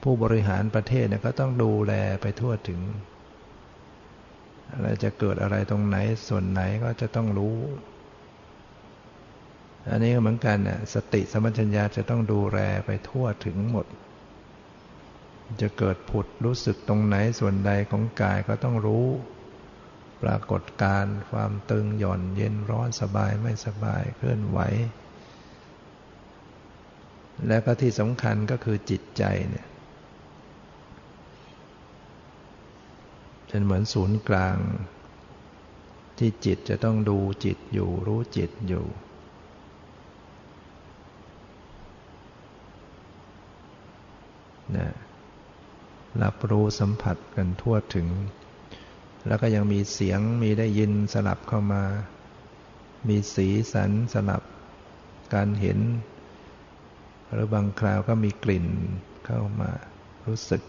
ผู้บริหารประเทศเนี่ยก็ต้องดูแลไปทั่วถึง อะไรจะเกิดอะไรตรงไหนส่วนไหนก็จะต้องรู้ อันนี้ก็เหมือนกันน่ะสติสมัชัญญาจะต้องดูแลไปทั่วถึงหมด จะเกิดผุดรู้สึกตรงไหนส่วนใดของกายก็ต้องรู้ปรากฏการความตึงหย่อนเย็นร้อนสบายไม่สบายเคลื่อนไหว และก็ที่สำคัญก็คือจิตใจเนี่ยเป็นเหมือนศูนย์กลาง ที่จิตจะต้องดูจิตอยู่รู้จิตอยู่ นะรับรู้สัมผัสกันทั่วถึง แล้วก็ยังมีเสียงมีได้ยินสลับเข้ามา มีสีสันสลับ การเห็น หรือบางคราวก็มีกลิ่นเข้ามารู้สึก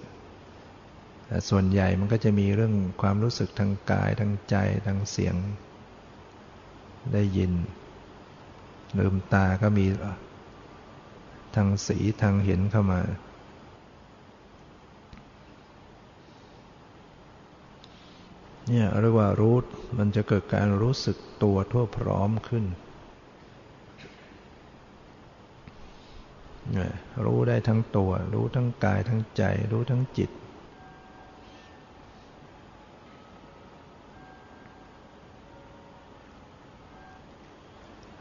แต่ส่วนใหญ่มันก็จะมีเรื่องความรู้สึกทางกายทางใจทางเสียง ได้ยิน ลืมตาก็มีทางสีทางเห็นเข้ามา เนี่ยเรียกว่ารู้มันจะเกิดการรู้สึกตัวทั่วพร้อมขึ้น รู้ได้ทั้งตัว รู้ทั้งกายทั้งใจ รู้ทั้งจิต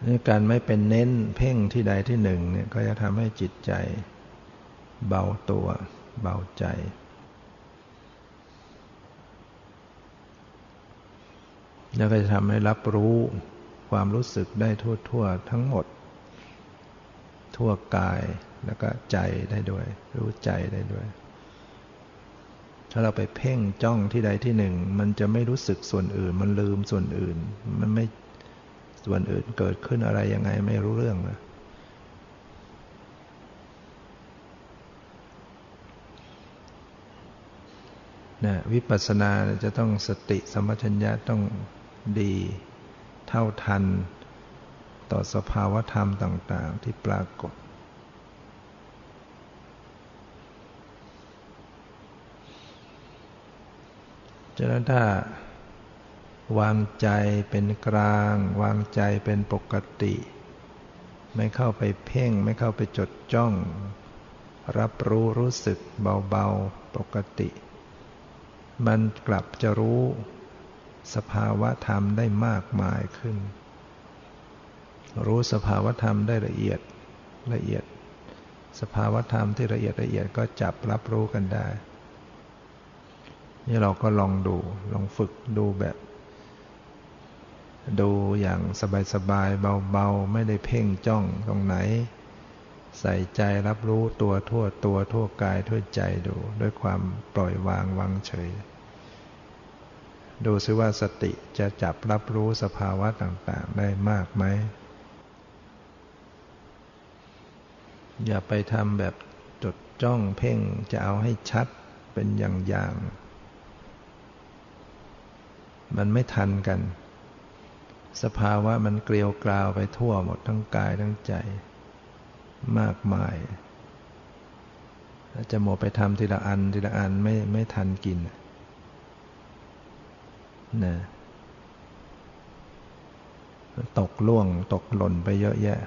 นี่การไม่เป็นเน้นเพ่งที่ใดที่หนึ่งเนี่ยก็จะทำให้จิตใจ เบาตัว เบาใจแล้วก็จะทำให้รับรู้ความรู้สึกได้ทั่ว ๆ ทั้งหมด ทั่วกายแล้วก็ใจได้ด้วย รู้ใจได้ด้วย ถ้าเราไปเพ่งจ้องที่ใดที่หนึ่ง มันจะไม่รู้สึกส่วนอื่น มันลืมส่วนอื่น มันไม่ส่วนอื่นเกิดขึ้นอะไรยังไงไม่รู้เรื่องเลยนะวิปัสสนาจะต้องสติสมัชัญญะต้องดี เท่าทัน ต่อสภาวธรรมต่าง ๆ ที่ปรากฏ ฉะนั้นถ้าวางใจเป็นกลาง วางใจเป็นปกติ ไม่เข้าไปเพ่ง ไม่เข้าไปจดจ้อง รับรู้รู้สึกเบา ๆ ปกติ มันกลับจะรู้สภาวะธรรมได้มากมายขึ้น รู้สภาวธรรมได้ละเอียดละเอียด สภาวธรรมที่ละเอียดละเอียดก็จับรับรู้กันได้ นี่เราก็ลองดูลองฝึกดูแบบ ดูอย่างสบายๆเบาๆ ไม่ได้เพ่งจ้องตรงไหน ใส่ใจรับรู้ตัวทั่วตัวทั่วกายทั่วใจดู ด้วยความปล่อยวางวางเฉยดูซิว่าสติจะจับรับรู้สภาวะต่างๆ ได้มากไหม อย่าไปทำแบบจดจ้องเพ่งจะเอาให้ชัดเป็นอย่างๆ มันไม่ทันกัน สภาวะมันเกลียวกราวไปทั่วหมดทั้งกายทั้งใจ มากมาย จะหมดไปทำทีละอันทีละอันไม่ไม่ทันกินนะตกล่วงตกหล่นไปเยอะแยะ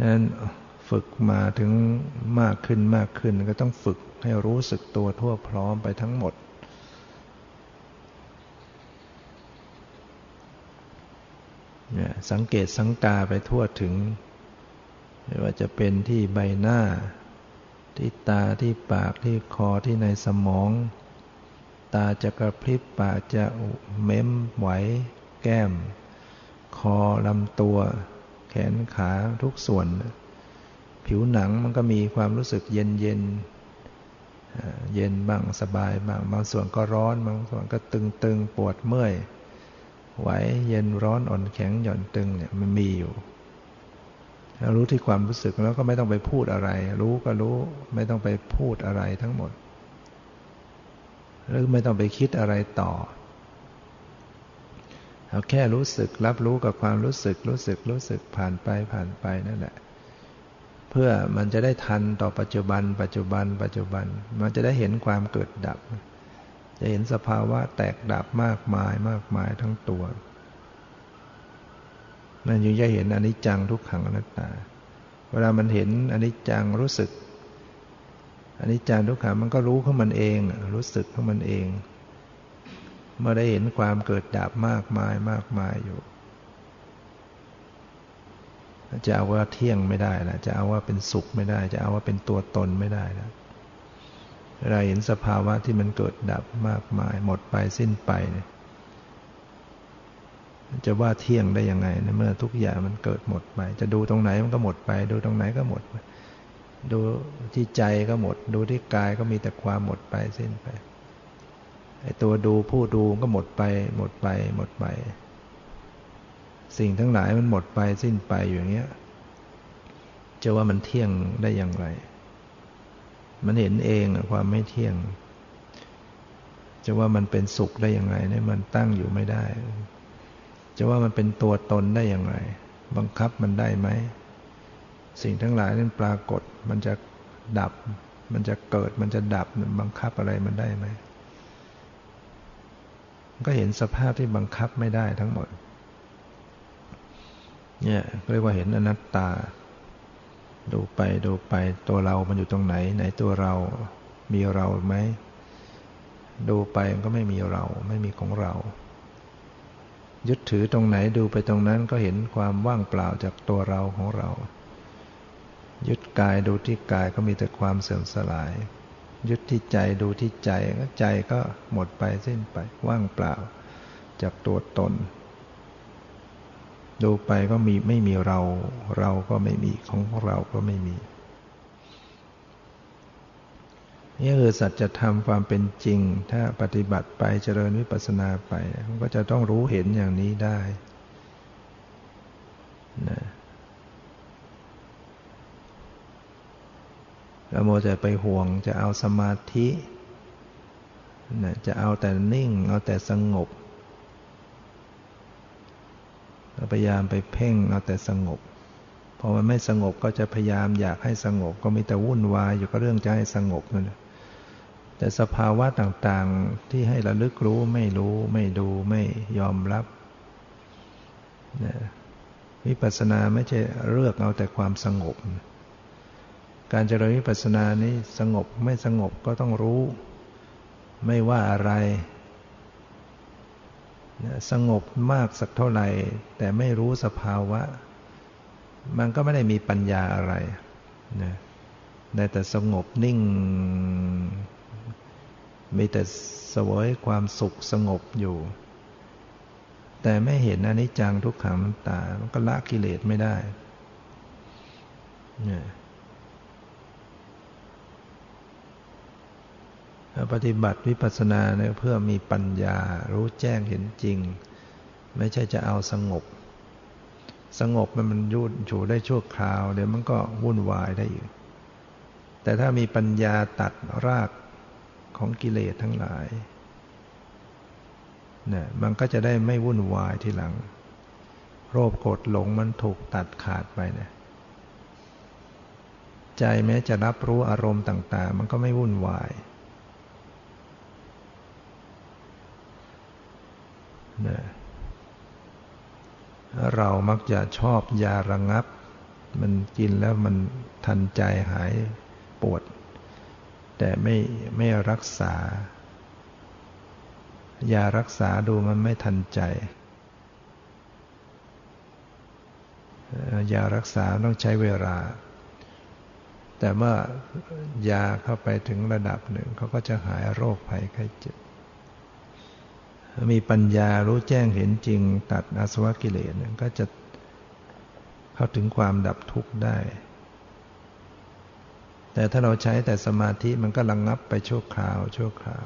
ฉะนั้นฝึกมาถึงมากขึ้นมากขึ้นก็ต้องฝึกให้รู้สึกตัวทั่วพร้อมไปทั้งหมด สังเกตสังกาไปทั่วถึง ไม่ว่าจะเป็นที่ใบหน้า ที่ตาที่ปากที่คอที่ในสมอง ตาจะกระพริบปากจะเม้มไหว แก้ม คอลำตัว แขนขาทุกส่วน ผิวหนังมันก็มีความรู้สึกเย็นเย็นเย็นบ้างสบายบ้างบางส่วนก็ร้อน บางส่วนก็ตึงตึงปวดเมื่อยไหวเย็นร้อนอ่อนแข็งหย่อนตึงเนี่ยมันมีอยู่รู้ที่ความรู้สึกแล้วก็ไม่ต้องไปพูดอะไร รู้ก็รู้ไม่ต้องไปพูดอะไรทั้งหมด หรือไม่ต้องไปคิดอะไรต่อ เราแค่รู้สึกรับรู้กับความรู้สึกรู้สึกรู้สึกผ่านไปผ่านไปนั่นแหละ เพื่อมันจะได้ทันต่อปัจจุบัน ปัจจุบัน ปัจจุบัน มันจะได้เห็นความเกิดดับ จะเห็นสภาวะแตกดับมากมายมากมายทั้งตัวมันยู่จะเห็นอนิจจังทุกขังอนัตตา เวลามันเห็นอนิจจังรู้สึกอนิจจังทุกขังมันก็รู้ของมันเอง รู้สึกของมันเอง เมื่อได้เห็นความเกิดดับมากมายมากมายอยู่จะเอาว่าเที่ยงไม่ได้แล้วจะเอาว่าเป็นสุขไม่ได้ จะเอาว่าเป็นตัวตนไม่ได้แล้วเราเห็นสภาวะที่มันเกิดดับมากมาย หมดไปสิ้นไปเนี่ยจะว่าเที่ยงได้ยังไงในเมื่อทุกอย่างมันเกิดหมดไป จะดูตรงไหนมันก็หมดไป ดูตรงไหนก็หมดไปดูที่ใจก็หมด ดูที่กายก็มีแต่ความหมดไปสิ้นไป ไอ้ตัวดูผู้ดูก็หมดไป หมดไป หมดไป สิ่งทั้งหลายมันหมดไปสิ้นไปอย่างเงี้ยจะว่ามันเที่ยงได้อย่างไร มันเห็นเองความไม่เที่ยง จะว่ามันเป็นสุขได้อย่างไรเนี่ยมันตั้งอยู่ไม่ได้ จะว่ามันเป็นตัวตนได้อย่างไร บังคับมันได้ไหม สิ่งทั้งหลายนั้นปรากฏ มันจะดับ มันจะเกิด มันจะดับ บังคับอะไรมันได้ไหม ก็เห็นสภาพที่บังคับไม่ได้ทั้งหมด เนี่ยเรียกว่าเห็นอนัตตา ดูไปดูไปตัวเรามันอยู่ตรงไหน ไหนตัวเรา มีเราไหม ดูไปมันก็ไม่มีเรา ไม่มีของเรา ยึดถือตรงไหนดูไปตรงนั้นก็เห็นความว่างเปล่าจากตัวเราของเรา ยึดกายดูที่กายก็มีแต่ความเสื่อมสลาย ยึดที่ใจดูที่ใจก็ใจก็หมดไปสิ้นไปว่างเปล่า จากตัวตน ดูไปก็มีไม่มีเรา เราก็ไม่มีของเราก็ไม่มี นี่คือสัจธรรมความเป็นจริง ถ้าปฏิบัติไปเจริญวิปัสสนาไปมันก็จะต้องรู้เห็นอย่างนี้ได้นะ เราโมจะไปห่วงจะเอาสมาธินะจะเอาแต่นิ่ง เอาแต่สงบพยายามไปเพ่งเอาแต่สงบพอมันไม่สงบก็จะพยายามอยากให้สงบ ก็มีแต่วุ่นวายอยู่ก็เรื่องจะให้สงบนั่นแต่สภาวะต่างๆที่ให้ระลึกรู้ไม่รู้ไม่ดูไม่ยอมรับนะวิปัสสนาไม่ใช่เลือกเอาแต่ความสงบ การเจริญวิปัสสนานี้สงบไม่สงบก็ต้องรู้ ไม่ว่าอะไร สงบมากสักเท่าไหร่ แต่ไม่รู้สภาวะ มันก็ไม่ได้มีปัญญาอะไรนะได้แต่สงบนิ่ง มีแต่สวยความสุขสงบอยู่ แต่ไม่เห็นอนิจจังทุกขังตา มันก็ละกิเลสไม่ได้เนี่ย ปฏิบัติวิปัสสนาเนี่ยเพื่อมีปัญญา รู้แจ้งเห็นจริง ไม่ใช่จะเอาสงบ สงบมันมันยุ่นฉูได้ชั่วคราว เดี๋ยวมันก็วุ่นวายได้อยู่แต่ถ้ามีปัญญาตัดรากของกิเลสทั้งหลายเนี่ยมันก็จะได้ไม่วุ่นวายทีหลัง โรคกดหลงมันถูกตัดขาดไปเนี่ยใจแม้จะรับรู้อารมณ์ต่าง ๆ มันก็ไม่วุ่นวายนะ เรามักจะชอบยาระงับ มันกินแล้วมันทันใจหายปวด แต่ไม่ไม่รักษา ยารักษาดูมันไม่ทันใจ ยารักษาต้องใช้เวลา แต่เมื่อยาเข้าไปถึงระดับหนึ่งเขาก็จะหายโรคภัยไข้เจ็บ มีปัญญารู้แจ้งเห็นจริง ตัดอาสวะกิเลสก็จะเข้าถึงความดับทุกข์ได้ แต่ถ้าเราใช้แต่สมาธิมันก็ระงงับไปชั่วคราว ชั่วคราว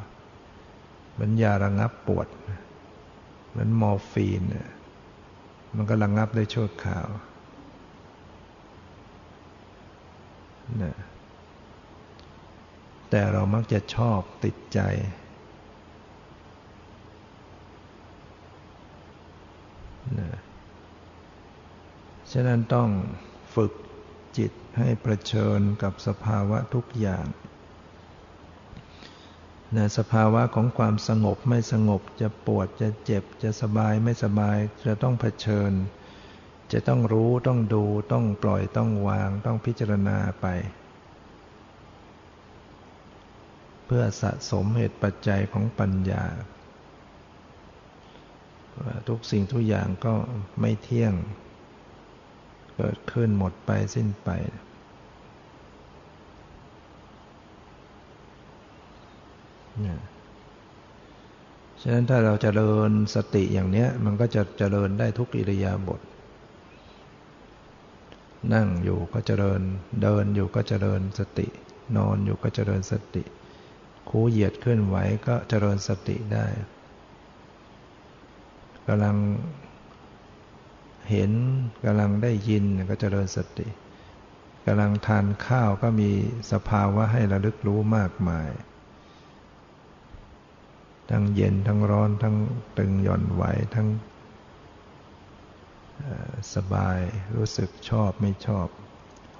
เหมือนยาระงงับปวดเหมือนมอร์ฟีนมันก็ระงงับได้ชั่วคราวนะแต่เรามักจะชอบติดใจ นะฉะนั้นต้องฝึกจิตให้ประชิญกับสภาวะทุกอย่างนะสภาวะของความสงบไม่สงบจะปวดจะเจ็บจะสบายไม่สบายจะต้องเผชิญ จะต้องรู้ต้องดูต้องปล่อยต้องวางต้องพิจารณาไป เพื่อสะสมเหตุปัจจัยของปัญญา ทุกสิ่งทุกอย่างก็ไม่เที่ยง เกิดขึ้นหมดไปสิ้นไปนฉะนั้นถ้าเราจเจริญสติอย่างนี้มันก็จะเจริญได้ทุกอิริยาบถ นั่งอยู่ก็เจริญ เดินอยู่ก็เจริญสติ นอนอยู่ก็เจริญสติ คูเหยียดเคลื่อนไหวก็เจริญสติได้ กำลังเห็นกำลังได้ยินก็เจริญสติกำลังทานข้าวก็มีสภาวะให้ระลึกรู้มากมาย ทั้งเย็นทั้งร้อนทั้งตึงหย่อนไหวทั้งสบายรู้สึกชอบไม่ชอบ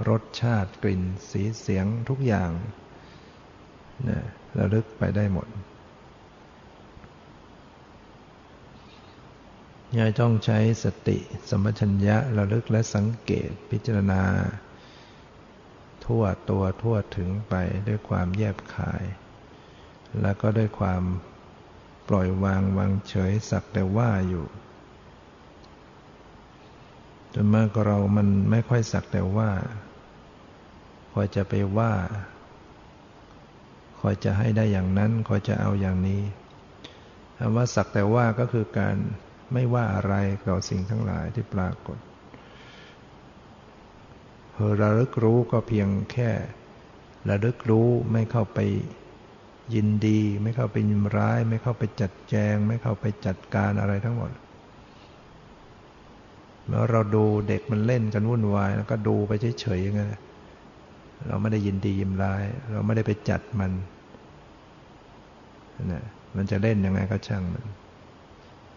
รสชาติกลิ่นสีเสียงทุกอย่างนะระลึกไปได้หมด ยายต้องใช้สติสมัชัญญะระลึกและสังเกตพิจารณา ทั่วตัวทั่วถึงไปด้วยความแยบคาย แล้วก็ด้วยความปล่อยวางวางเฉยสักแต่ว่าอยู่จนเมากเรามันไม่ค่อยสักแต่ว่า คอยจะไปว่า คอยจะให้ได้อย่างนั้น คอยจะเอาอย่างนี้คำว่าสักแต่ว่าก็คือการ ไม่ว่าอะไรต่อสิ่งทั้งหลายที่ปรากฏเอระลึกรู้ก็เพียงแค่ระลึกรู้ไม่เข้าไปยินดี ไม่เข้าไปยิมร้าย ไม่เข้าไปจัดแจง ไม่เข้าไปจัดการอะไรทั้งหมดเมื่อเราดูเด็กมันเล่นกันวุ่นวาย แล้วก็ดูไปเฉยๆอย่างนั้นเราไม่ได้ยินดียิมร้าย เราไม่ได้ไปจัดมันนะมันจะเล่นยังไงก็ช่างมัน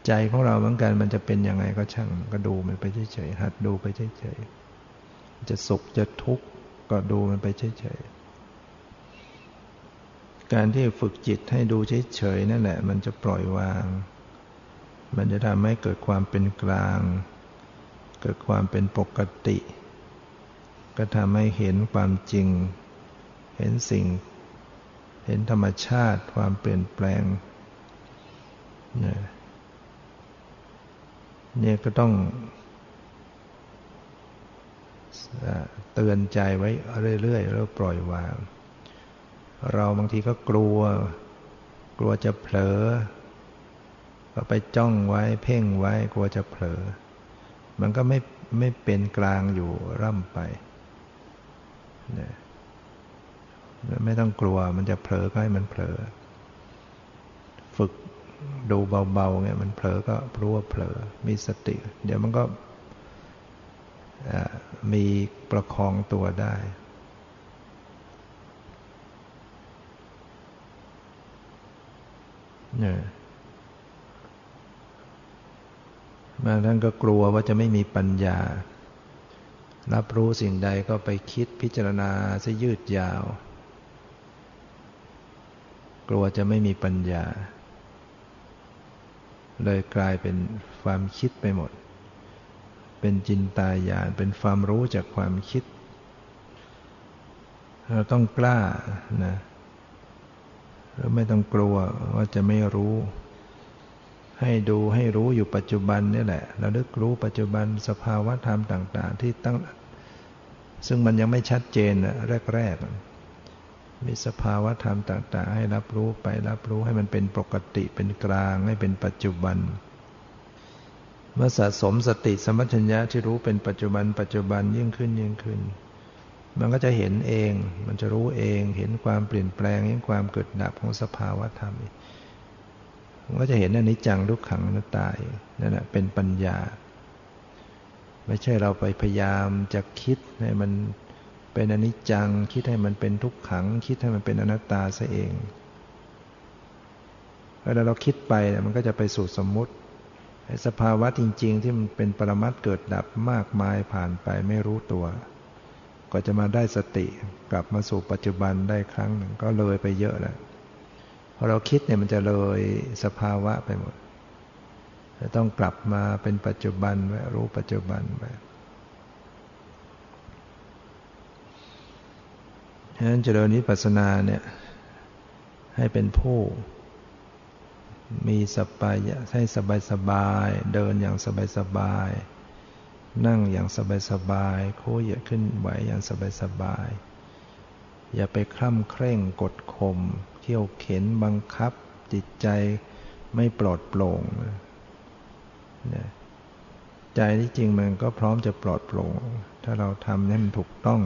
ใจของเราเหมือนกันมันจะเป็นยังไงก็ช่างก็ดูมันไปเฉยๆหัดดูไปเฉยๆจะสุขจะทุกข์ก็ดูมันไปเฉยๆการที่ฝึกจิตให้ดูเฉยๆนั่นแหละ มันจะปล่อยวาง มันจะทำให้เกิดความเป็นกลาง เกิดความเป็นปกติ ก็ทำให้เห็นความจริง เห็นสิ่ง เห็นธรรมชาติความเปลี่ยนแปลงเนี่ย เนี่ยก็ต้องเตือนใจไว้เรื่อยๆแล้วปล่อยวาง เราบางทีก็กลัว กลัวจะเผลอ ก็ไปจ้องไว้เพ่งไว้กลัวจะเผลอ มันก็ไม่ไม่เป็นกลางอยู่ร่ำไปเนี่ยไม่ต้องกลัวมันจะเผลอก็ให้มันเผลอ ฝึก ดูเบาๆเนี่ยมันเผลอก็รู้ว่าเผลอ มีสติ เดี๋ยวมันก็มีประคองตัวได้ เนี่ยบางท่านก็กลัวว่าจะไม่มีปัญญา รับรู้สิ่งใดก็ไปคิดพิจารณาซะยืดยาว กลัวจะไม่มีปัญญา เลยกลายเป็นความคิดไปหมด เป็นจินตายานเป็นความรู้จากความคิด เราต้องกล้านะเราไม่ต้องกลัวว่าจะไม่รู้ ให้ดูให้รู้อยู่ปัจจุบันนี่แหละเราลึกรู้ปัจจุบันสภาวะธรรมต่าง ๆ ที่ตั้ง ซึ่งมันยังไม่ชัดเจนแรกๆ มีสภาวะธรรมต่างๆ ให้รับรู้ไปรับรู้ให้มันเป็นปกติเป็นกลางให้เป็นปัจจุบัน เมื่อสะสมสติสมัชัญญะที่รู้เป็นปัจจุบัน ปัจจุบันยิ่งขึ้นยิ่งขึ้น มันก็จะเห็นเอง มันจะรู้เองเห็นความเปลี่ยนแปลงเห็นความเกิดดับของสภาวะธรรมมันก็จะเห็นอนิจจังทุกขังนัตตานั่นแหละเป็นปัญญา ไม่ใช่เราไปพยายามจะคิดให้มัน เป็นอนิจจัง คิดให้มันเป็นทุกขัง คิดให้มันเป็นอนัตตาซะเองเวลาเราคิดไปมันก็จะไปสู่สมมุติสภาวะจริง ๆ ที่มันเป็นปรมัตเกิดดับมากมายผ่านไปไม่รู้ตัวก็จะมาได้สติกลับมาสู่ปัจจุบันได้ครั้งหนึ่งก็เลยไปเยอะแล้วพอเราคิดเนี่ยมันจะเลยสภาวะไปหมดจะต้องกลับมาเป็นปัจจุบันไว้รู้ปัจจุบันไป ฉะนั้นเจริญวิปัสสนาเนี่ยให้เป็นผู้ มีสบายให้สบายสบาย เดินอย่างสบายสบาย นั่งอย่างสบายสบายโค้เหยียดขึ้นไหวอย่างสบายสบาย อย่าไปคล่ำเคร่งกดข่มเที่ยวเข็นบังคับ จิตใจไม่ปลอดโปร่งนใจที่จริงมันก็พร้อมจะปลอดโปร่ง ถ้าเราทำให้มันถูกต้อง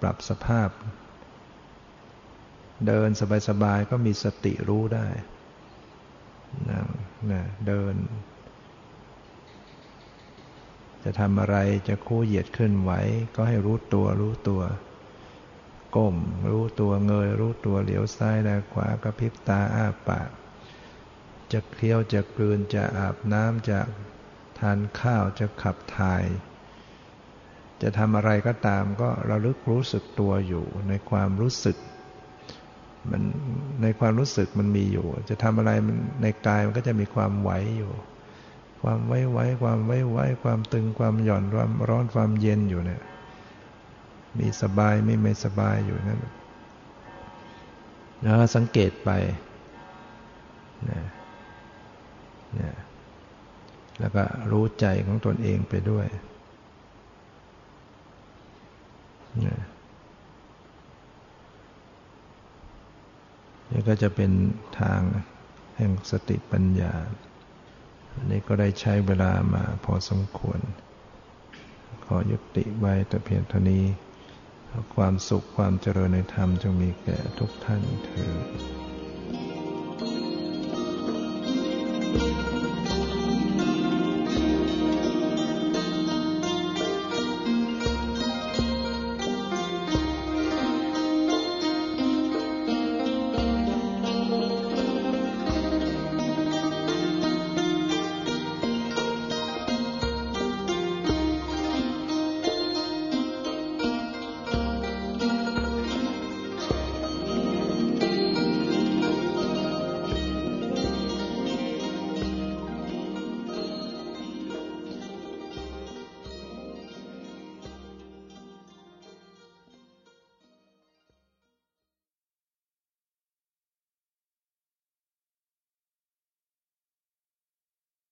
ปรับสภาพ เดินสบายๆก็มีสติรู้ได้นั่งนะเดิน จะทำอะไรจะคู่เหยียดขึ้นไหว ก็ให้รู้ตัวรู้ตัว ก้ม รู้ตัวเงย รู้ตัวเหลียวซ้ายแลขวากระพริบตาอ้าปาก จะเคี้ยวจะกลืนจะอาบน้ำจะทานข้าวจะขับถ่าย จะทำอะไรก็ตามก็ระลึกรู้สึกตัวอยู่ในความรู้สึก มันในความรู้สึกมันมีอยู่ จะทำอะไรมันในกายมันก็จะมีความไหวอยู่ ความไว้ไว้ความไว้ไว้ความตึงความหย่อนความร้อนความเย็นอยู่เนี่ย มีสบายไม่ไม่สบายอยู่นั่นแล้วสังเกตไปนะนะแล้วก็รู้ใจของตนเองไปด้วย นี่ก็จะเป็นทางแห่งสติปัญญา อันนี้ก็ได้ใช้เวลามาพอสมควร ขอยุติไว้แต่เพียงเท่านี้ ความสุขความเจริญในธรรมจงมีแก่ทุกท่านเถิด